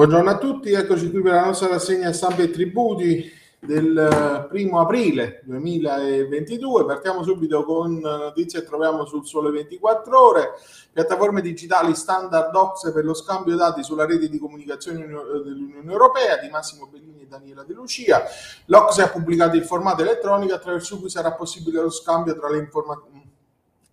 Buongiorno a tutti, eccoci qui per la nostra rassegna stampa e tributi del eh, primo aprile 2022. Partiamo subito con notizie che troviamo sul Sole 24 Ore. Piattaforme digitali standard docs per lo scambio dati sulla rete di comunicazione dell'Unione Europea di Massimo Bellini e Daniela De Lucia. L'Ocse ha pubblicato il formato elettronico attraverso cui sarà possibile lo scambio tra le informazioni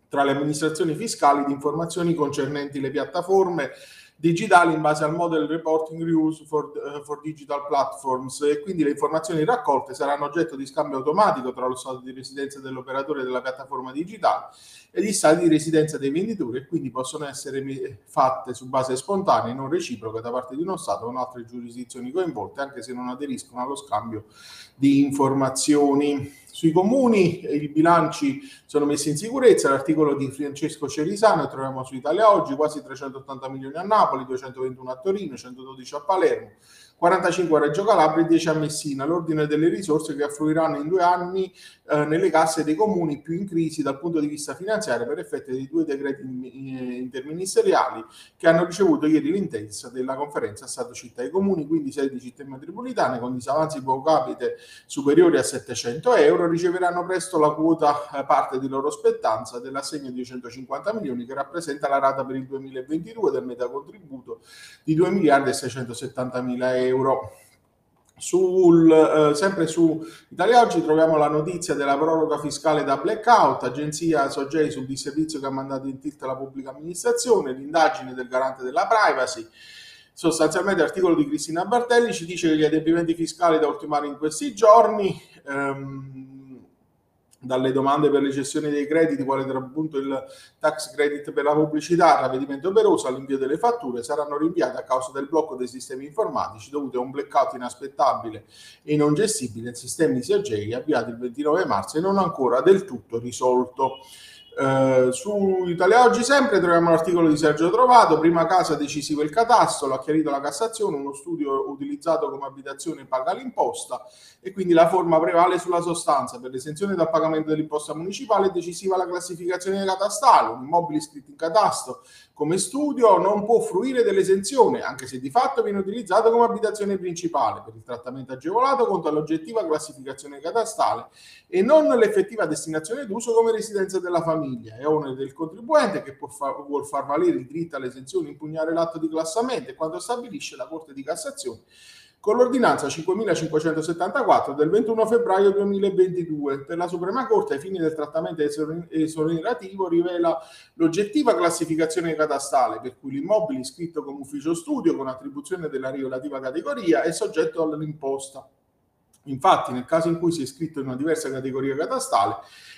tra le amministrazioni fiscali di informazioni concernenti le piattaforme digitali in base al Model Reporting Rules for, uh, for, Digital Platforms. E quindi le informazioni raccolte saranno oggetto di scambio automatico tra lo stato di residenza dell'operatore della piattaforma digitale e gli stati di residenza dei venditori e quindi possono essere fatte su base spontanea e non reciproca da parte di uno Stato o altre giurisdizioni coinvolte anche se non aderiscono allo scambio di informazioni. Sui comuni i bilanci sono messi in sicurezza, l'articolo di Francesco Cerisano troviamo su Italia Oggi, quasi 380 milioni a Napoli, 221 a Torino, 112 a Palermo, 45 a Reggio Calabria e 10 a Messina, l'ordine delle risorse che affluiranno in due anni eh, nelle casse dei comuni più in crisi dal punto di vista finanziario per effetto dei due decreti interministeriali che hanno ricevuto ieri l'intesa della conferenza Stato Città e Comuni, quindi 16 città metropolitane con disavanzi pro capite superiori a 700 euro riceveranno presto la quota eh, parte di loro spettanza dell'assegno di 150 milioni che rappresenta la rata per il 2022 del metacontributo di 2 miliardi e 670 mila euro. Sul, eh, sempre su Italia Oggi troviamo la notizia della proroga fiscale da blackout, agenzia Sogei sul disservizio che ha mandato in tilt la pubblica amministrazione, l'indagine del garante della privacy. Sostanzialmente l'articolo di Cristina Bartelli ci dice che gli adempimenti fiscali da ultimare in questi giorni ehm, dalle domande per le cessioni dei crediti, quale tra appunto il tax credit per la pubblicità, il ravvedimento operoso all'invio delle fatture, saranno rinviate a causa del blocco dei sistemi informatici dovuto a un blackout inaspettabile e non gestibile del sistema di CAG avviato il 29 marzo e non ancora del tutto risolto. Eh, su Italia Oggi sempre troviamo l'articolo di Sergio Trovato, prima casa decisivo il catasto, l'ha chiarito la Cassazione, uno studio utilizzato come abitazione paga l'imposta e quindi la forma prevale sulla sostanza. Per l'esenzione dal pagamento dell'imposta municipale è decisiva la classificazione catastale, un immobile iscritto in catasto come studio non può fruire dell'esenzione, anche se di fatto viene utilizzato come abitazione principale per il trattamento agevolato contro l'oggettiva classificazione catastale e non l'effettiva destinazione d'uso come residenza della famiglia. È onere del contribuente che far, vuol far valere il diritto all'esenzione impugnare l'atto di classamento quando stabilisce la Corte di Cassazione con l'ordinanza 5574 del 21 febbraio 2022 per la Suprema Corte ai fini del trattamento esonerativo rivela l'oggettiva classificazione catastale per cui l'immobile iscritto come ufficio studio con attribuzione della relativa categoria è soggetto all'imposta. Infatti, nel caso in cui sia iscritto in una diversa categoria catastale,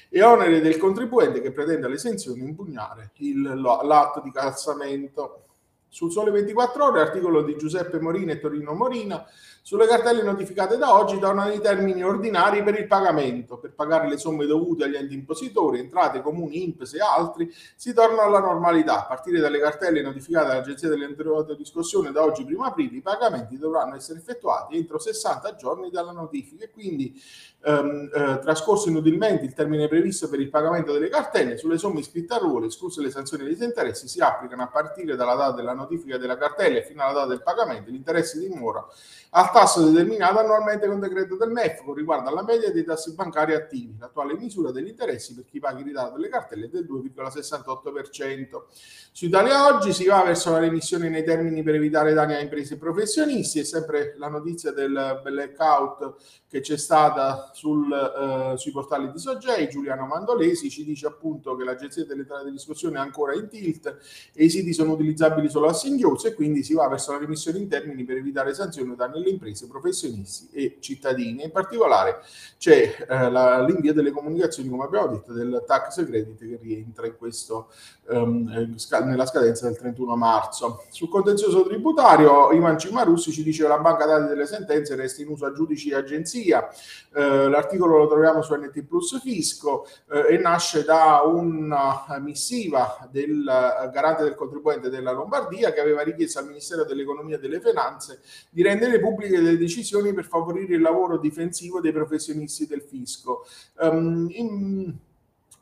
è onere del contribuente che pretende l'esenzione impugnare l'atto di calzamento. Sul Sole 24 Ore, articolo di Giuseppe Morina e Torino Morina, sulle cartelle notificate da oggi tornano i termini ordinari per il pagamento. Per pagare le somme dovute agli enti impositori, entrate, comuni, INPS e altri, si torna alla normalità. A partire dalle cartelle notificate dall'Agenzia delle Entrate di Riscossione da oggi prima aprile, i pagamenti dovranno essere effettuati entro 60 giorni dalla notifica e quindi ehm, eh, trascorso inutilmente il termine previsto per il pagamento delle cartelle, sulle somme iscritte a ruolo, escluse le sanzioni dei interessi, si applicano a partire dalla data della notifica della cartella e fino alla data del pagamento gli interessi di mora al tasso determinato annualmente con decreto del MEF con riguardo alla media dei tassi bancari attivi. L'attuale misura degli interessi per chi paga il ritardo delle cartelle è del 2,68%. Su Italia Oggi si va verso la remissione nei termini per evitare danni a imprese e professionisti. È sempre la notizia del blackout che c'è stata sul, eh, sui portali di Sogei. Giuliano Mandolesi ci dice appunto che l'Agenzia delle entrate di discussione è ancora in tilt e i siti sono utilizzabili solo a singhiozzo e quindi si va verso la remissione in termini per evitare sanzioni o danni alle imprese, professionisti e cittadini. In particolare c'è eh, la, l'invio delle comunicazioni, come abbiamo detto, del tax credit che rientra in questo, um, nella scadenza del 31 marzo. Sul contenzioso tributario, Ivan Cimarussi ci dice che la banca dati delle sentenze resta in uso a giudici e agenzia. Eh, l'articolo lo troviamo su NT Plus Fisco eh, e nasce da una missiva del garante del contribuente della Lombardia che aveva richiesto al Ministero dell'Economia e delle Finanze di rendere pubbliche delle decisioni per favorire il lavoro difensivo dei professionisti del fisco. Um, in,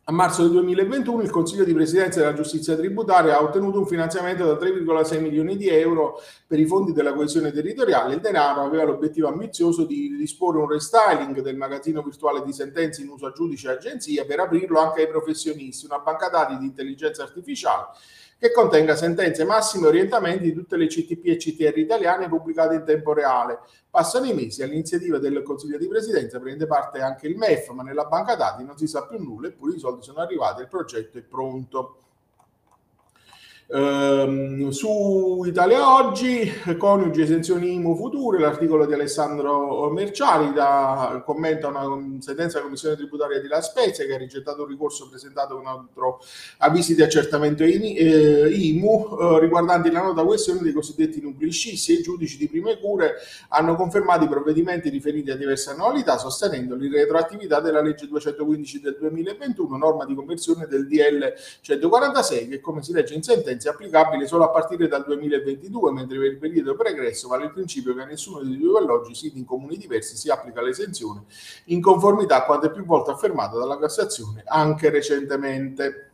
A marzo del 2021 il Consiglio di Presidenza della Giustizia Tributaria ha ottenuto un finanziamento da 3,6 milioni di euro per i fondi della coesione territoriale. Il denaro aveva l'obiettivo ambizioso di disporre un restyling del magazzino virtuale di sentenze in uso a giudice e agenzia per aprirlo anche ai professionisti, una banca dati di intelligenza artificiale che contenga sentenze massime e orientamenti di tutte le CTP e CTR italiane pubblicate in tempo reale. Passano i mesi, all'iniziativa del Consiglio di Presidenza prende parte anche il MEF, ma nella banca dati non si sa più nulla, eppure i soldi sono arrivati, il progetto è pronto. Ehm, su Italia Oggi, coniugi esenzioni IMU future, l'articolo di Alessandro Merciari da, commenta una sentenza della Commissione tributaria di La Spezia che ha rigettato un ricorso presentato con altro avvisi di accertamento eh, IMU eh, riguardanti la nota questione dei cosiddetti nuclei scissi e i giudici di prime cure hanno confermato i provvedimenti riferiti a diverse annualità sostenendo l'irretroattività della legge 215 del 2021, norma di conversione del DL 146 che come si legge in sentenza sentenze applicabile solo a partire dal 2022, mentre per il periodo pregresso vale il principio che a nessuno dei due alloggi siti in comuni diversi si applica l'esenzione in conformità a quanto è più volte affermato dalla Cassazione anche recentemente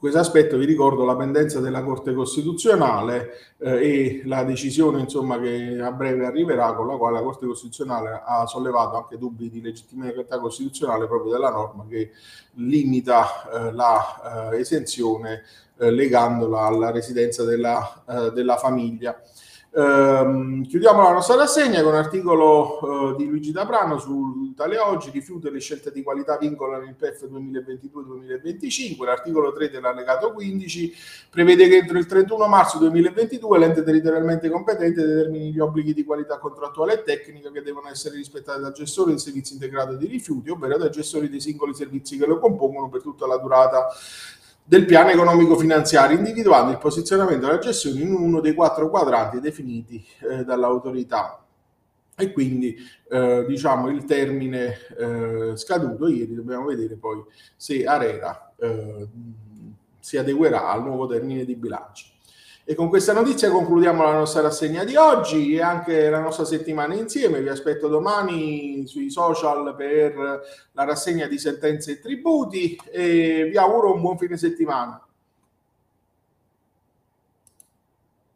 questo aspetto vi ricordo la pendenza della Corte Costituzionale eh, e la decisione insomma, che a breve arriverà con la quale la Corte Costituzionale ha sollevato anche dubbi di legittimità costituzionale proprio della norma che limita eh, la eh, esenzione eh, legandola alla residenza della, eh, della famiglia. Ehm, chiudiamo la nostra rassegna con un articolo eh, di Luigi Dabrano su Italia Oggi, rifiuto e le scelte di qualità vincolano il PEF 2022-2025, l'articolo 3 dell'allegato 15 prevede che entro il 31 marzo 2022 l'ente territorialmente competente determini gli obblighi di qualità contrattuale e tecnica che devono essere rispettati dal gestore del servizio integrato di rifiuti, ovvero dai gestori dei singoli servizi che lo compongono per tutta la durata del piano economico finanziario, individuando il posizionamento della gestione in uno dei quattro quadranti definiti eh, dall'autorità. E quindi eh, diciamo il termine eh, scaduto ieri, dobbiamo vedere poi se Arera eh, si adeguerà al nuovo termine di bilancio. E con questa notizia concludiamo la nostra rassegna di oggi e anche la nostra settimana insieme. Vi aspetto domani sui social per la rassegna di sentenze e tributi e vi auguro un buon fine settimana.